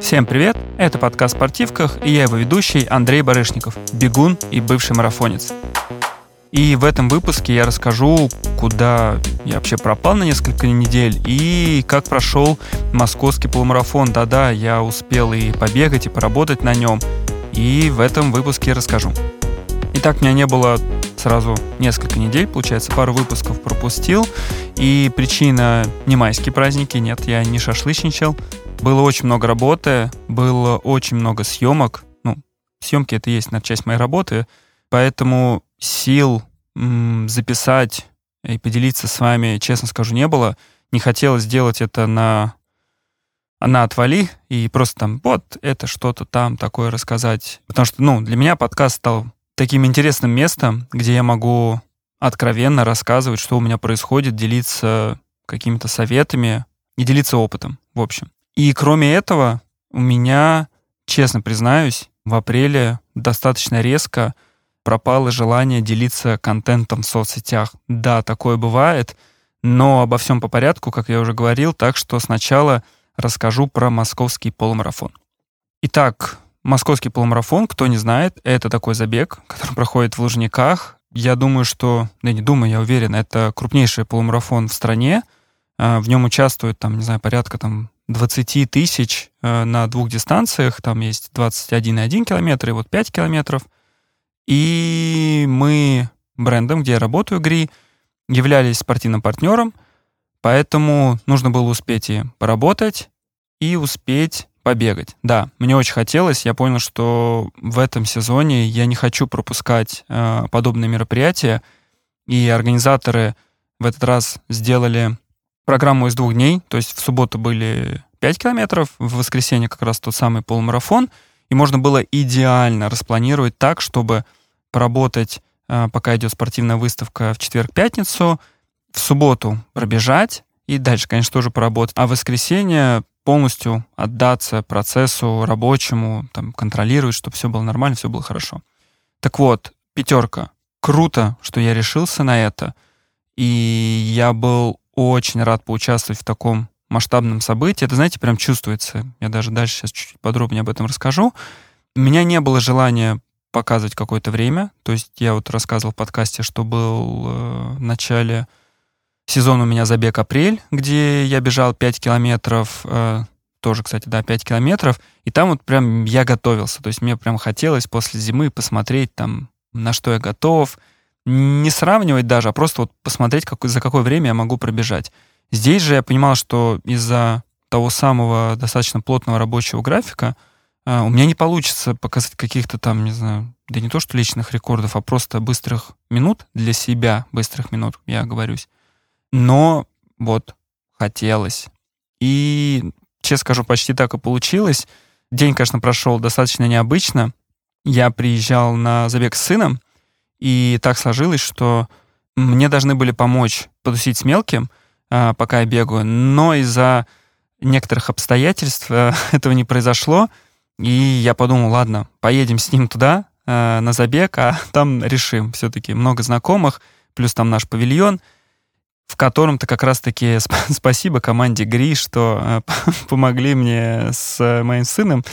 Всем привет! Это подкаст «Спортивках» и я его ведущий Андрей Барышников, бегун и бывший марафонец. И в этом выпуске я расскажу, куда я вообще пропал на несколько недель и как прошел московский полумарафон. Да-да, я успел и побегать, и поработать на нем. И в этом выпуске расскажу. Итак, меня не было сразу несколько недель, получается, пару выпусков пропустил. И причина не майские праздники, нет, я не шашлычничал. Было очень много работы, было очень много съемок. Ну, съемки это есть на часть моей работы, поэтому сил м, записать и поделиться с вами, честно скажу, не было. Не хотелось сделать это на она отвали и просто там вот это что-то там такое рассказать. Потому что, ну, для меня подкаст стал таким интересным местом, где я могу откровенно рассказывать, что у меня происходит, делиться какими-то советами и делиться опытом, в общем. И кроме этого, у меня, честно признаюсь, в апреле достаточно резко пропало желание делиться контентом в соцсетях. Да, такое бывает, но обо всем по порядку, как я уже говорил, так что сначала расскажу про московский полумарафон. Итак, московский полумарафон, кто не знает, это такой забег, который проходит в Лужниках. Я думаю, что, да не думаю, я уверен, это крупнейший полумарафон в стране. А, в нем участвует, там, не знаю, порядка там 20 тысяч э, на двух дистанциях. Там есть 21,1 километр и вот 5 километров. И мы брендом, где я работаю, ГРИ, являлись спортивным партнером, поэтому нужно было успеть и поработать, и успеть побегать. Да, мне очень хотелось. Я понял, что в этом сезоне я не хочу пропускать э, подобные мероприятия. И организаторы в этот раз сделали программу из двух дней, то есть в субботу были 5 километров, в воскресенье как раз тот самый полумарафон, и можно было идеально распланировать так, чтобы поработать, э, пока идет спортивная выставка в четверг-пятницу, в субботу пробежать, и дальше, конечно, тоже поработать, а в воскресенье полностью отдаться процессу рабочему, там, контролировать, чтобы все было нормально, все было хорошо. Так вот, пятерка. Круто, что я решился на это. И я был очень рад поучаствовать в таком масштабном событии. Это, знаете, прям чувствуется. Я даже дальше сейчас чуть-чуть подробнее об этом расскажу. У меня не было желания показывать какое-то время. То есть я вот рассказывал в подкасте, что был э, в начале сезона у меня забег апрель, где я бежал 5 километров, э, тоже, кстати, да, 5 километров, и там вот прям я готовился. То есть мне прям хотелось после зимы посмотреть там, на что я готов, не сравнивать даже, а просто вот посмотреть, как, за какое время я могу пробежать. Здесь же я понимал, что из-за того самого достаточно плотного рабочего графика а, у меня не получится показать каких-то там, не знаю, да не то что личных рекордов, а просто быстрых минут для себя, быстрых минут, я говорюсь. Но вот хотелось. И, честно скажу, почти так и получилось. День, конечно, прошел достаточно необычно. Я приезжал на забег с сыном, и так сложилось, что мне должны были помочь потусить с мелким, а, пока я бегаю, но из-за некоторых обстоятельств э, этого не произошло, и я подумал, ладно, поедем с ним туда, э, на забег, а там решим. Все-таки много знакомых, плюс там наш павильон, в котором-то как раз-таки сп- спасибо команде ГРИ, что э, помогли мне с моим сыном,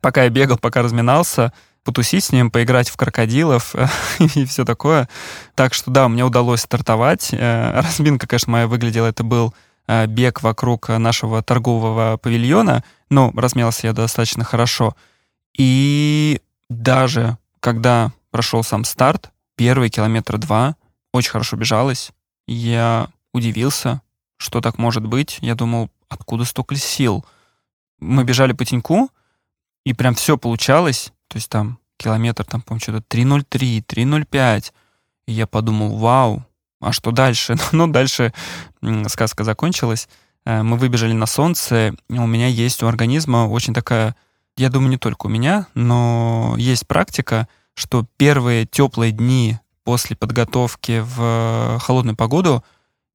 пока я бегал, пока разминался, потусить с ним, поиграть в крокодилов и все такое. Так что да, мне удалось стартовать. Э, разминка, конечно, моя выглядела, это был э, бег вокруг нашего торгового павильона, но размялся я достаточно хорошо. И даже когда прошел сам старт, первый километр два, очень хорошо бежалось. Я удивился, что так может быть. Я думал, откуда столько сил? Мы бежали по теньку, и прям все получалось. То есть там километр, там, по-моему, что-то 3.03, 3.05. И я подумал, вау, а что дальше? ну, дальше сказка закончилась. Э, мы выбежали на солнце. У меня есть у организма очень такая, я думаю, не только у меня, но есть практика, что первые теплые дни после подготовки в холодную погоду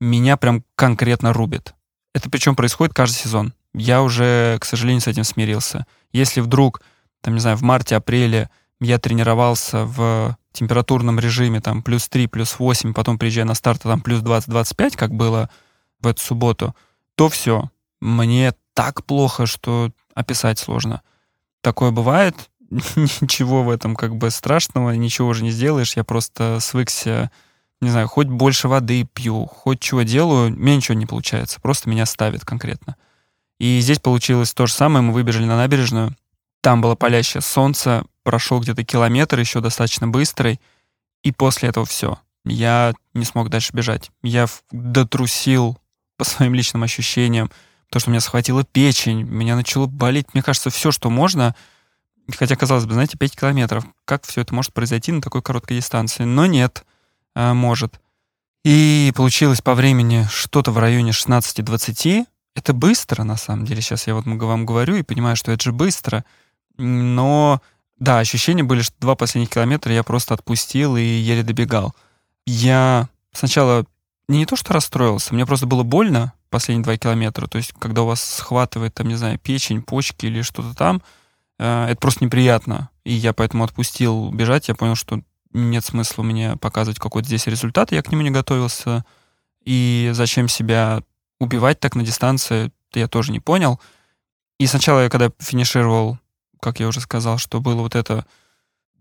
меня прям конкретно рубит. Это причем происходит каждый сезон. Я уже, к сожалению, с этим смирился. Если вдруг, там, не знаю, в марте-апреле я тренировался в температурном режиме, там, плюс 3, плюс 8, потом приезжая на старт, там, плюс 20-25, как было в эту субботу, то все, мне так плохо, что описать сложно. Такое бывает, ничего в этом как бы страшного, ничего уже не сделаешь, я просто свыкся, не знаю, хоть больше воды пью, хоть чего делаю, мне ничего не получается, просто меня ставит конкретно. И здесь получилось то же самое, мы выбежали на набережную, там было палящее солнце, прошел где-то километр, еще достаточно быстрый, и после этого все. Я не смог дальше бежать. Я дотрусил по своим личным ощущениям, то, что меня схватила печень, меня начало болеть, мне кажется, все, что можно, хотя, казалось бы, знаете, 5 километров, как все это может произойти на такой короткой дистанции? Но нет, а, может. И получилось по времени что-то в районе 16-20. Это быстро, на самом деле. Сейчас я вот вам говорю и понимаю, что это же быстро. Но, да, ощущения были, что два последних километра я просто отпустил и еле добегал. Я сначала не то что расстроился, мне просто было больно, последние два километра. То есть, когда у вас схватывает, там, не знаю, печень, почки или что-то там, э, это просто неприятно. И я поэтому отпустил бежать. Я понял, что нет смысла мне показывать какой-то здесь результат. Я к нему не готовился. И зачем себя убивать так на дистанции, я тоже не понял. И сначала я, когда финишировал, как я уже сказал, что было вот это...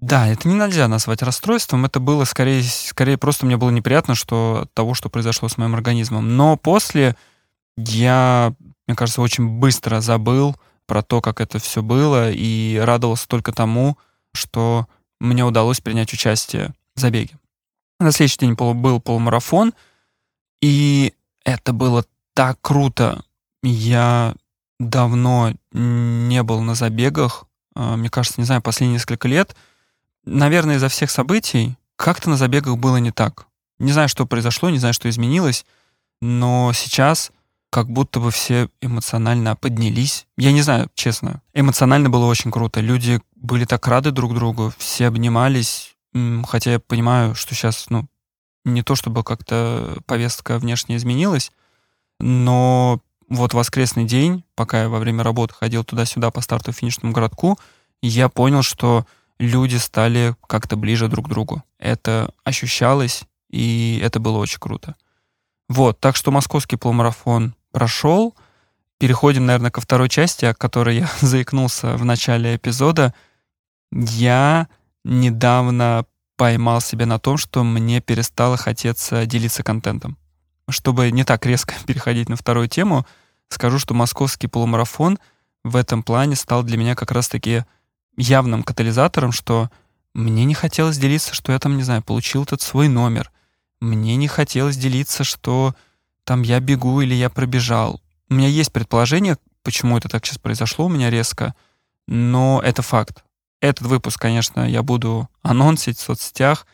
Да, это не нельзя назвать расстройством, это было скорее, скорее просто мне было неприятно, что от того, что произошло с моим организмом. Но после я, мне кажется, очень быстро забыл про то, как это все было, и радовался только тому, что мне удалось принять участие в забеге. На следующий день был полумарафон, и это было так круто. Я давно не был на забегах, мне кажется, не знаю, последние несколько лет. Наверное, из-за всех событий как-то на забегах было не так. Не знаю, что произошло, не знаю, что изменилось, но сейчас как будто бы все эмоционально поднялись. Я не знаю, честно. Эмоционально было очень круто. Люди были так рады друг другу, все обнимались. Хотя я понимаю, что сейчас, ну, не то чтобы как-то повестка внешне изменилась, но вот воскресный день, пока я во время работы ходил туда-сюда по старту финишному городку, я понял, что люди стали как-то ближе друг к другу. Это ощущалось, и это было очень круто. Вот, так что московский полумарафон прошел. Переходим, наверное, ко второй части, о которой я заикнулся в начале эпизода. Я недавно поймал себя на том, что мне перестало хотеться делиться контентом. Чтобы не так резко переходить на вторую тему, скажу, что московский полумарафон в этом плане стал для меня как раз-таки явным катализатором, что мне не хотелось делиться, что я там, не знаю, получил этот свой номер. Мне не хотелось делиться, что там я бегу или я пробежал. У меня есть предположение, почему это так сейчас произошло у меня резко, но это факт. Этот выпуск, конечно, я буду анонсить в соцсетях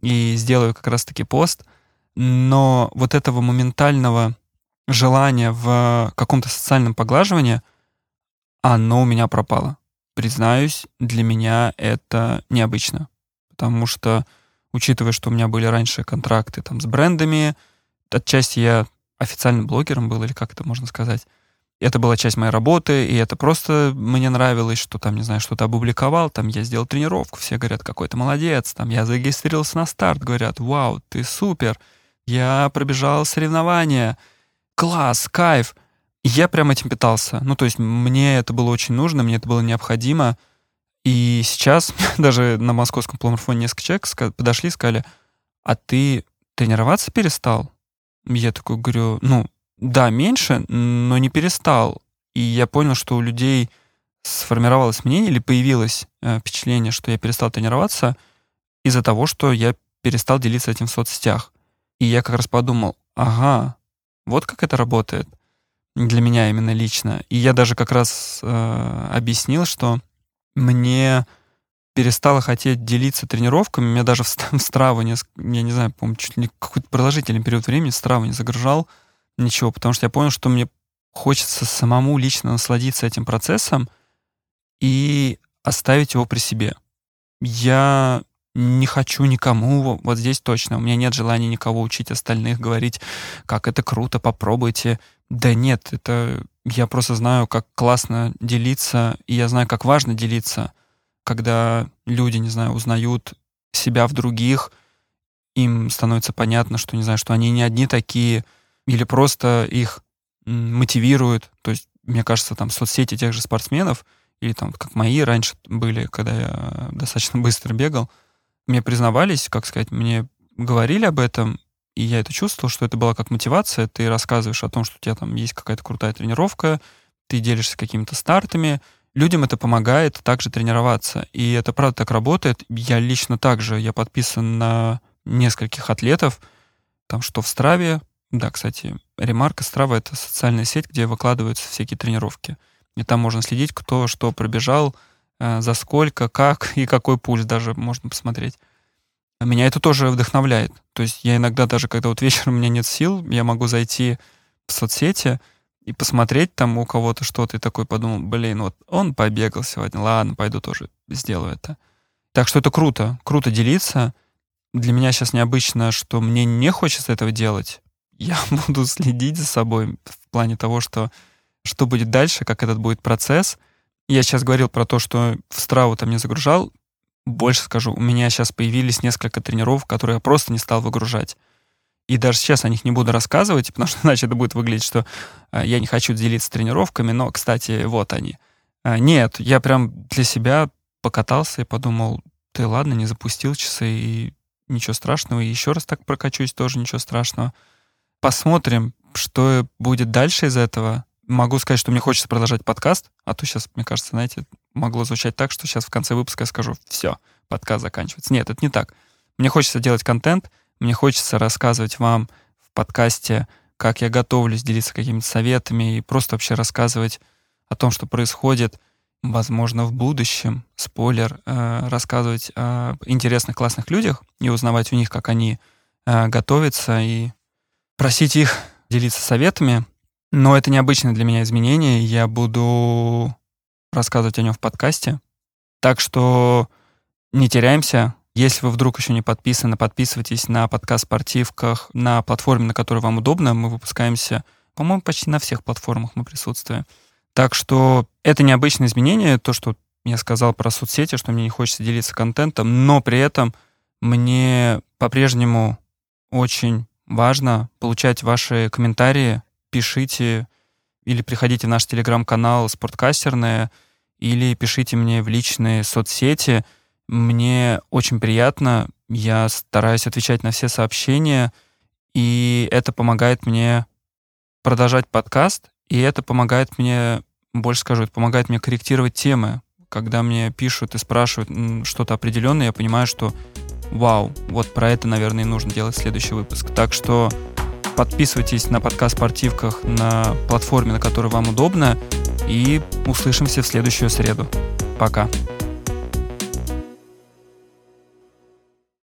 и сделаю как раз-таки пост, но вот этого моментального желания в каком-то социальном поглаживании, оно у меня пропало. Признаюсь, для меня это необычно, потому что, учитывая, что у меня были раньше контракты там с брендами, отчасти я официальным блогером был, или как это можно сказать. Это была часть моей работы, и это просто мне нравилось, что там, не знаю, что-то опубликовал, там я сделал тренировку, все говорят, какой то молодец, там я зарегистрировался на старт, говорят, вау, ты супер, я пробежал соревнования, класс, кайф. Я прям этим питался. Ну, то есть мне это было очень нужно, мне это было необходимо. И сейчас даже на московском полумарафоне несколько человек подошли и сказали, а ты тренироваться перестал? Я такой говорю, ну, да, меньше, но не перестал. И я понял, что у людей сформировалось мнение или появилось э, впечатление, что я перестал тренироваться из-за того, что я перестал делиться этим в соцсетях. И я как раз подумал, ага, вот как это работает для меня именно лично. И я даже как раз э, объяснил, что мне перестала хотеть делиться тренировками. Меня даже в, в Страву, не, я не знаю, помню, чуть ли какой-то продолжительный период времени Страву не загружал ничего, потому что я понял, что мне хочется самому лично насладиться этим процессом и оставить его при себе. Я не хочу никому, вот здесь точно, у меня нет желания никого учить остальных, говорить, как это круто, попробуйте. Да нет, это я просто знаю, как классно делиться, и я знаю, как важно делиться — когда люди, не знаю, узнают себя в других, им становится понятно, что, не знаю, что они не одни такие, или просто их мотивируют. То есть мне кажется, там соцсети тех же спортсменов, или там, как мои раньше были, когда я достаточно быстро бегал, мне признавались, как сказать, мне говорили об этом, и я это чувствовал, что это была как мотивация. Ты рассказываешь о том, что у тебя там есть какая-то крутая тренировка, ты делишься какими-то стартами. Людям это помогает также тренироваться. И это правда так работает. Я лично также, я подписан на нескольких атлетов, там что в Страве, да, кстати, ремарка Страва — это социальная сеть, где выкладываются всякие тренировки. И там можно следить, кто что пробежал, за сколько, как и какой пульс даже можно посмотреть. Меня это тоже вдохновляет. То есть я иногда даже, когда вот вечером у меня нет сил, я могу зайти в соцсети и посмотреть там у кого-то что-то, и такой подумал, блин, вот он побегал сегодня, ладно, пойду тоже сделаю это. Так что это круто, круто делиться. Для меня сейчас необычно, что мне не хочется этого делать. Я буду следить за собой в плане того, что что будет дальше, как этот будет процесс. Я сейчас говорил про то, что в Страву там не загружал. Больше скажу, у меня сейчас появились несколько тренировок, которые я просто не стал выгружать. И даже сейчас о них не буду рассказывать, потому что иначе это будет выглядеть, что э, я не хочу делиться тренировками, но, кстати, вот они. Э, нет, я прям для себя покатался и подумал, ты ладно, не запустил часы, и ничего страшного, и еще раз так прокачусь, тоже ничего страшного. Посмотрим, что будет дальше из этого. Могу сказать, что мне хочется продолжать подкаст, а то сейчас, мне кажется, знаете, могло звучать так, что сейчас в конце выпуска я скажу, все, подкаст заканчивается. Нет, это не так. Мне хочется делать контент, мне хочется рассказывать вам в подкасте, как я готовлюсь, делиться какими-то советами и просто вообще рассказывать о том, что происходит, возможно, в будущем, спойлер, э, рассказывать о интересных, классных людях и узнавать у них, как они э, готовятся, и просить их делиться советами. Но это необычное для меня изменение. Я буду рассказывать о нем в подкасте. Так что не теряемся. Если вы вдруг еще не подписаны, подписывайтесь на подкаст «Спортивках» на платформе, на которой вам удобно. Мы выпускаемся, по-моему, почти на всех платформах мы присутствуем. Так что это необычное изменение, то, что я сказал про соцсети, что мне не хочется делиться контентом, но при этом мне по-прежнему очень важно получать ваши комментарии, пишите или приходите в наш телеграм-канал «Спорткастерная», или пишите мне в личные соцсети. Мне очень приятно, я стараюсь отвечать на все сообщения, и это помогает мне продолжать подкаст, и это помогает мне, больше скажу, это помогает мне корректировать темы. Когда мне пишут и спрашивают что-то определенное, я понимаю, что вау, вот про это, наверное, и нужно делать следующий выпуск. Так что подписывайтесь на подкаст «Спортивках» на платформе, на которой вам удобно, и услышимся в следующую среду. Пока.